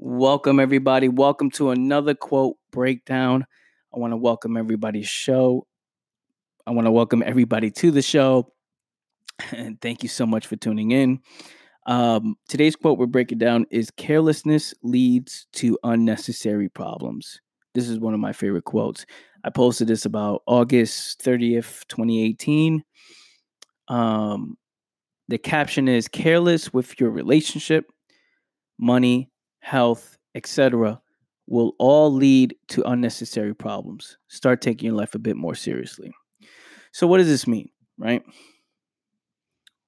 Welcome, everybody. Welcome to another quote breakdown. I want to welcome everybody's show. I want to welcome everybody to the show. And thank you so much for tuning in. Um, today's quote we're breaking down is Carelessness leads to unnecessary problems. This is one of my favorite quotes. I posted this about August 30th, 2018. Um, the caption is Careless with your relationship, money, health, etc., will all lead to unnecessary problems. Start taking your life a bit more seriously. So, what does this mean, right?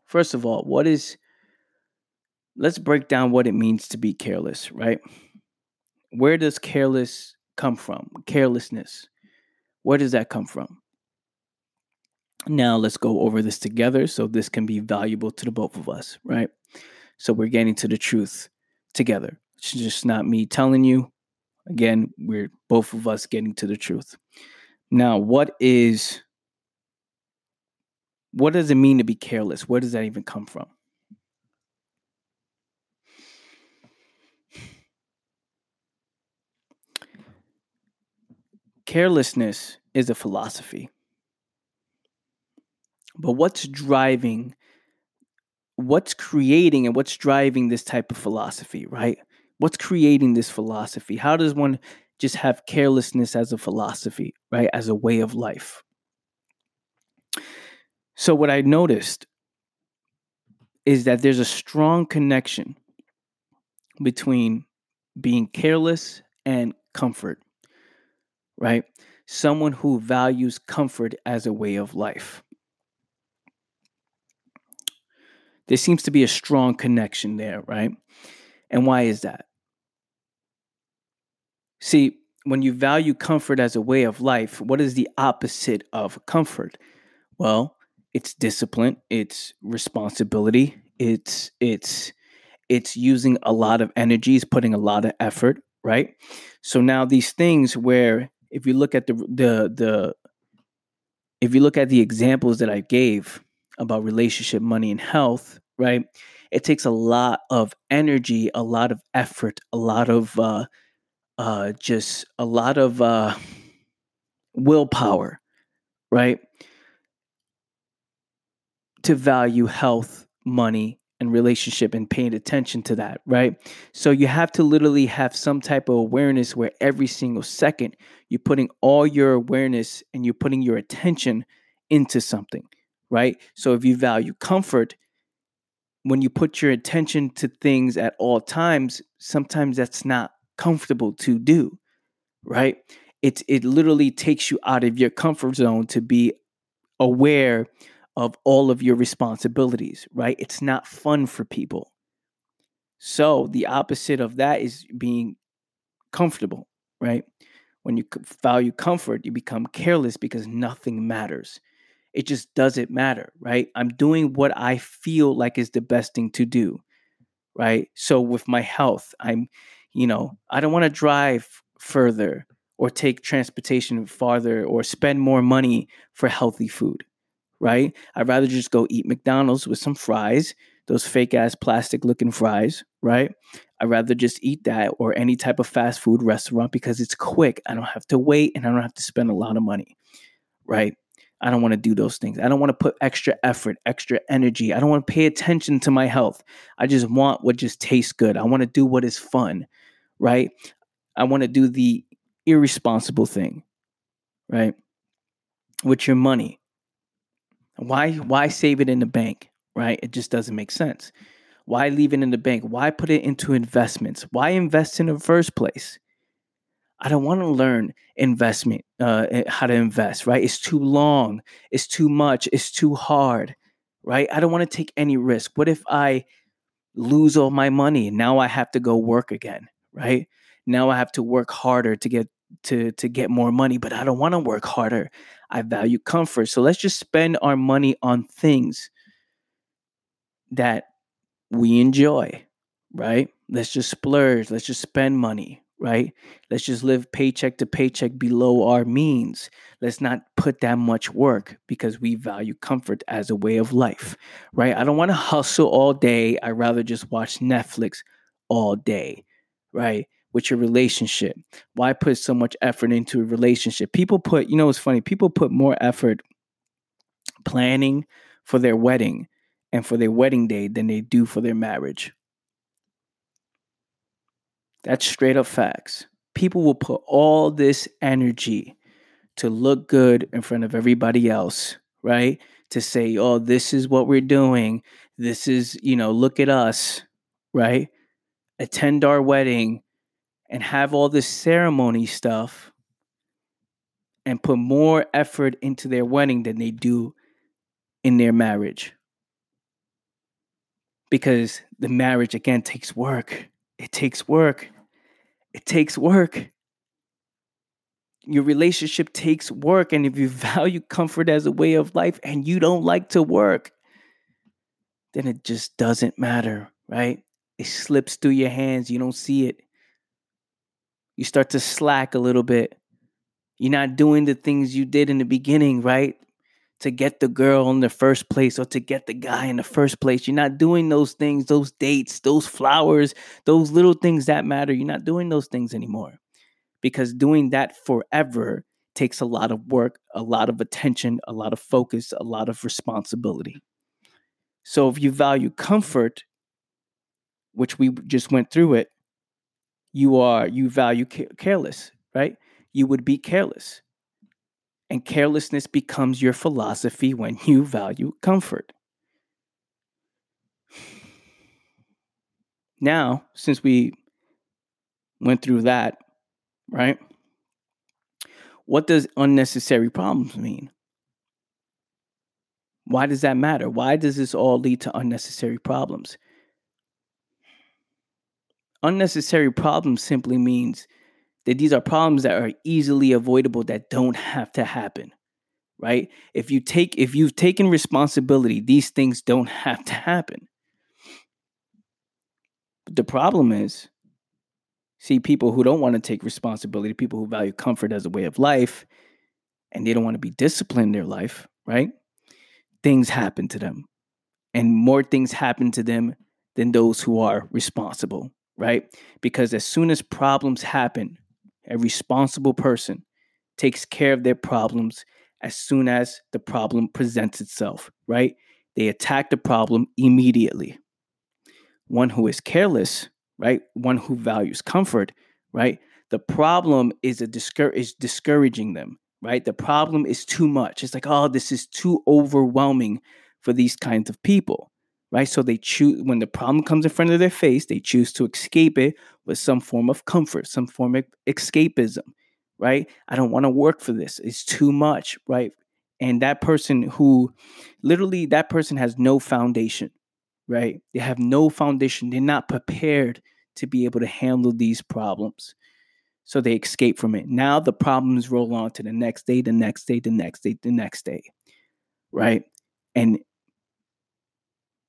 First of all, what is, let's break down what it means to be careless, right? Where does careless come from? Carelessness. Where does that come from? Now, let's go over this together so this can be valuable to the both of us, right? So, we're getting to the truth together. It's just not me telling you. Again, we're both of us getting to the truth. Now, what is what does it mean to be careless? Where does that even come from? Carelessness is a philosophy. But what's driving, what's creating, and what's driving this type of philosophy, right? What's creating this philosophy? How does one just have carelessness as a philosophy, right? As a way of life. So, what I noticed is that there's a strong connection between being careless and comfort, right? Someone who values comfort as a way of life. There seems to be a strong connection there, right? And why is that? See, when you value comfort as a way of life, what is the opposite of comfort? Well, it's discipline, it's responsibility, it's it's it's using a lot of energy, it's putting a lot of effort, right? So now these things where if you look at the the the if you look at the examples that I gave about relationship, money, and health, right? It takes a lot of energy, a lot of effort, a lot of uh, uh, just a lot of uh, willpower, right? To value health, money, and relationship and paying attention to that, right? So you have to literally have some type of awareness where every single second you're putting all your awareness and you're putting your attention into something, right? So if you value comfort, when you put your attention to things at all times, sometimes that's not comfortable to do, right? It's it literally takes you out of your comfort zone to be aware of all of your responsibilities, right? It's not fun for people. So the opposite of that is being comfortable, right? When you value comfort, you become careless because nothing matters. It just doesn't matter, right? I'm doing what I feel like is the best thing to do, right? So with my health, I'm you know, I don't want to drive further or take transportation farther or spend more money for healthy food, right? I'd rather just go eat McDonald's with some fries, those fake ass plastic looking fries, right? I'd rather just eat that or any type of fast food restaurant because it's quick. I don't have to wait and I don't have to spend a lot of money, right? I don't want to do those things. I don't want to put extra effort, extra energy. I don't want to pay attention to my health. I just want what just tastes good. I want to do what is fun right? I want to do the irresponsible thing, right? With your money. Why why save it in the bank, right? It just doesn't make sense. Why leave it in the bank? Why put it into investments? Why invest in the first place? I don't want to learn investment, uh, eh, how to invest, right? It's too long. It's too much. It's too hard, right? I don't want to take any risk. What if I lose all my money? Now I have to go work again, right? Now I have to work harder to get to to get more money, but I don't want to work harder. I value comfort. So let's just spend our money on things that we enjoy, right? Let's just splurge, let's just spend money, right? Let's just live paycheck to paycheck below our means. Let's not put that much work because we value comfort as a way of life, right? I don't want to hustle all day. I'd rather just watch Netflix all day right? With your relationship. Why put so much effort into a relationship? People put, you know, it's funny, people put more effort planning for their wedding and for their wedding day than they do for their marriage. That's straight up facts. People will put all this energy to look good in front of everybody else, right? To say, oh, this is what we're doing. This is, you know, look at us, right? Attend our wedding and have all this ceremony stuff and put more effort into their wedding than they do in their marriage. Because the marriage, again, takes work. It takes work. It takes work. Your relationship takes work. And if you value comfort as a way of life and you don't like to work, then it just doesn't matter, right? It slips through your hands. You don't see it. You start to slack a little bit. You're not doing the things you did in the beginning, right? to get the girl in the first place or to get the guy in the first place. You're not doing those things, those dates, those flowers, those little things that matter. You're not doing those things anymore because doing that forever takes a lot of work, a lot of attention, a lot of focus, a lot of responsibility. So if you value comfort, which we just went through it, you are you value careless, right? You would be careless and carelessness becomes your philosophy when you value comfort. Now, since we went through that, right? What does unnecessary problems mean? Why does that matter? Why does this all lead to unnecessary problems? Unnecessary problems simply means that these are problems that are easily avoidable that don't have to happen right? If you take if you've taken responsibility these things don't have to happen. But the problem is see people who don't want to take responsibility people who value comfort as a way of life and they don't want to be disciplined in their life right? Things happen to them and more things happen to them than those who are responsible right because as soon as problems happen a responsible person takes care of their problems as soon as the problem presents itself, right? They attack the problem immediately. One who is careless, right? One who values comfort, right? The problem is a discour- is discouraging them, right? The problem is too much. It's like, oh, this is too overwhelming for these kinds of people right? So they choose when the problem comes in front of their face, they choose to escape it with some form of comfort, some form of escapism, right? I don't want to work for this. It's too much, right? And that person who literally that person has no foundation, right? They have no foundation. They're not prepared to be able to handle these problems. So they escape from it. Now the problems roll on to the next day, the next day, the next day, the next day. Right. And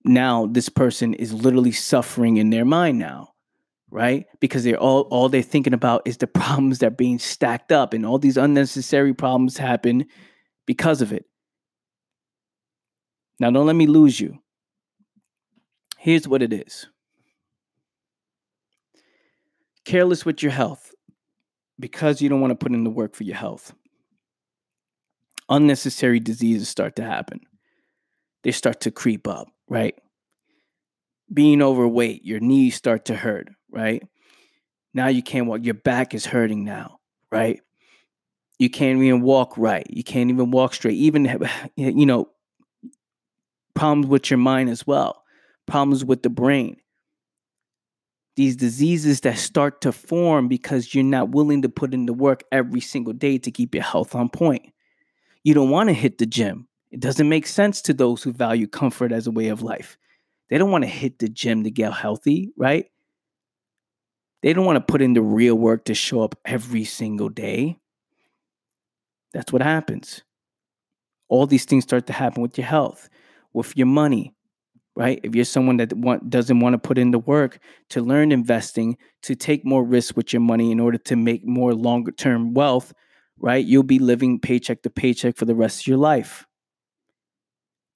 now this person is literally suffering in their mind now right? Because they're all all they're thinking about is the problems that are being stacked up and all these unnecessary problems happen because of it. Now don't let me lose you. Here's what it is. Careless with your health because you don't want to put in the work for your health. Unnecessary diseases start to happen. They start to creep up right? Being overweight, your knees start to hurt, right? Now you can't walk, your back is hurting now, right? You can't even walk right. You can't even walk straight. Even, you know, problems with your mind as well, problems with the brain. These diseases that start to form because you're not willing to put in the work every single day to keep your health on point. You don't want to hit the gym. It doesn't make sense to those who value comfort as a way of life. They don't want to hit the gym to get healthy, right? They don't want to put in the real work to show up every single day. That's what happens. All these things start to happen with your health, with your money, right? If you're someone that want, doesn't want to put in the work to learn investing, to take more risks with your money in order to make more longer term wealth, right? You'll be living paycheck to paycheck for the rest of your life.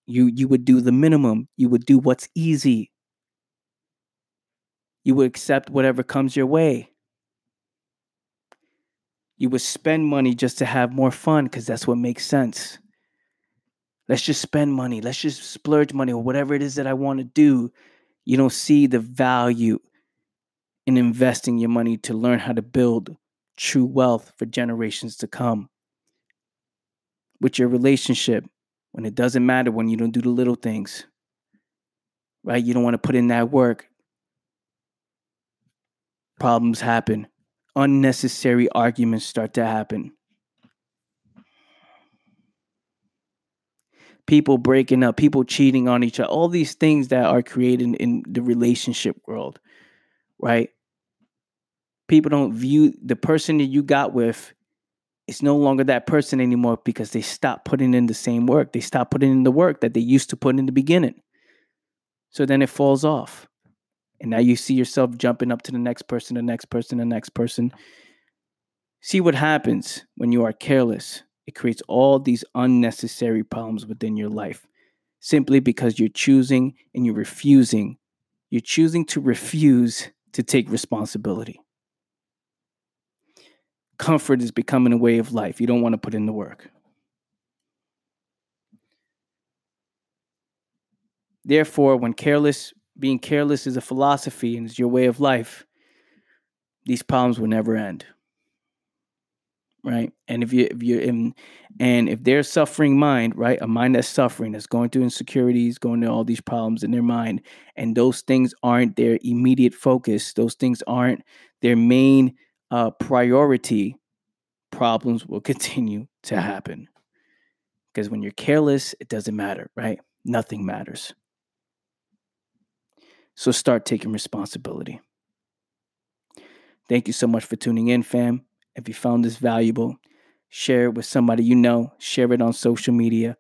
You you would do the minimum. You would do what's easy. You would accept whatever comes your way. You would spend money just to have more fun because that's what makes sense. Let's just spend money. Let's just splurge money or whatever it is that I want to do. You don't see the value in investing your money to learn how to build true wealth for generations to come. With your relationship, when it doesn't matter when you don't do the little things, right? You don't want to put in that work. Problems happen, unnecessary arguments start to happen. People breaking up, people cheating on each other, all these things that are created in the relationship world, right? People don't view the person that you got with it's no longer that person anymore because they stop putting in the same work. They stop putting in the work that they used to put in the beginning. So then it falls off. And now you see yourself jumping up to the next person, the next person, the next person. See what happens when you are careless. It creates all these unnecessary problems within your life simply because you're choosing and you're refusing. You're choosing to refuse to take responsibility comfort is becoming a way of life. You don't want to put in the work. Therefore, when careless, being careless is a philosophy and is your way of life, these problems will never end. Right? And if you if you're in and if they're suffering mind, right, a mind that's suffering, that's going through insecurities, going through all these problems in their mind, and those things aren't their immediate focus, those things aren't their main uh, priority, problems will continue to happen. Because when you're careless, it doesn't matter, right? Nothing matters. So start taking responsibility. Thank you so much for tuning in, fam. If you found this valuable, share it with somebody you know, share it on social media.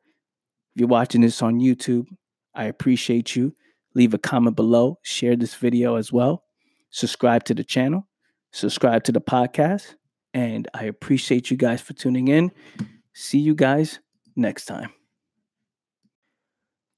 If you're watching this on YouTube, I appreciate you. Leave a comment below, share this video as well. Subscribe to the channel subscribe to the podcast. And I appreciate you guys for tuning in. See you guys next time.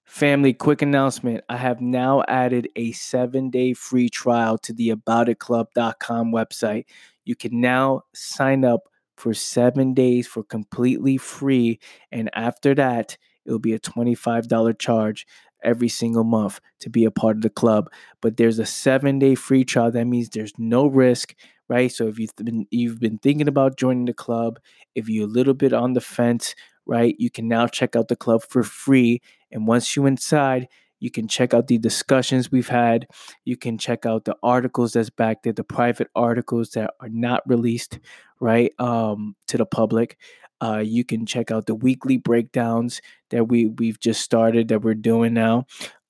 Family, quick announcement. I have now added a seven day free trial to the aboutitclub.com website. You can now sign up for seven days for completely free. And after that, it'll be a $25 charge every single month to be a part of the club. But there's a seven day free trial. That means there's no risk, right? So if you've been you've been thinking about joining the club, if you're a little bit on the fence, right, you can now check out the club for free. And once you're inside, you can check out the discussions we've had. You can check out the articles that's back there, the private articles that are not released, right, um, to the public. Uh, you can check out the weekly breakdowns that we we've just started that we're doing now.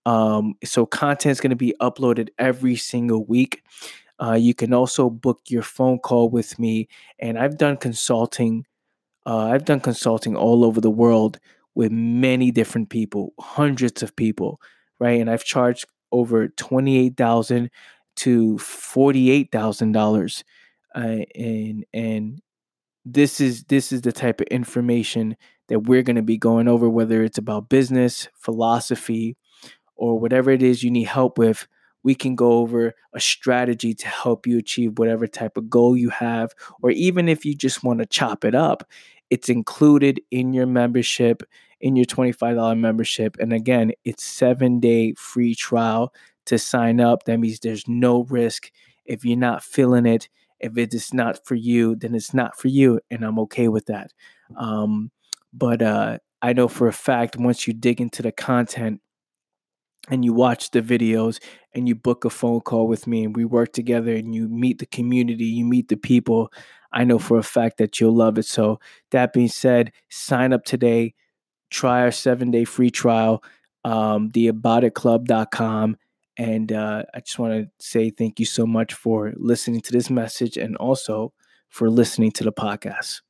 Um, so content is going to be uploaded every single week. Uh, you can also book your phone call with me, and I've done consulting. Uh, I've done consulting all over the world with many different people, hundreds of people, right? And I've charged over twenty-eight thousand to forty-eight thousand uh, dollars, and and this is this is the type of information that we're going to be going over whether it's about business philosophy or whatever it is you need help with we can go over a strategy to help you achieve whatever type of goal you have or even if you just want to chop it up it's included in your membership in your $25 membership. And again it's 7 day free trial to sign up. That means there's no risk. If you're not feeling it if it is not for you, then it's not for you, and I'm okay with that. Um, but uh, I know for a fact once you dig into the content and you watch the videos and you book a phone call with me and we work together and you meet the community, you meet the people, I know for a fact that you'll love it. So, that being said, sign up today, try our seven day free trial, um, and uh, I just want to say thank you so much for listening to this message and also for listening to the podcast.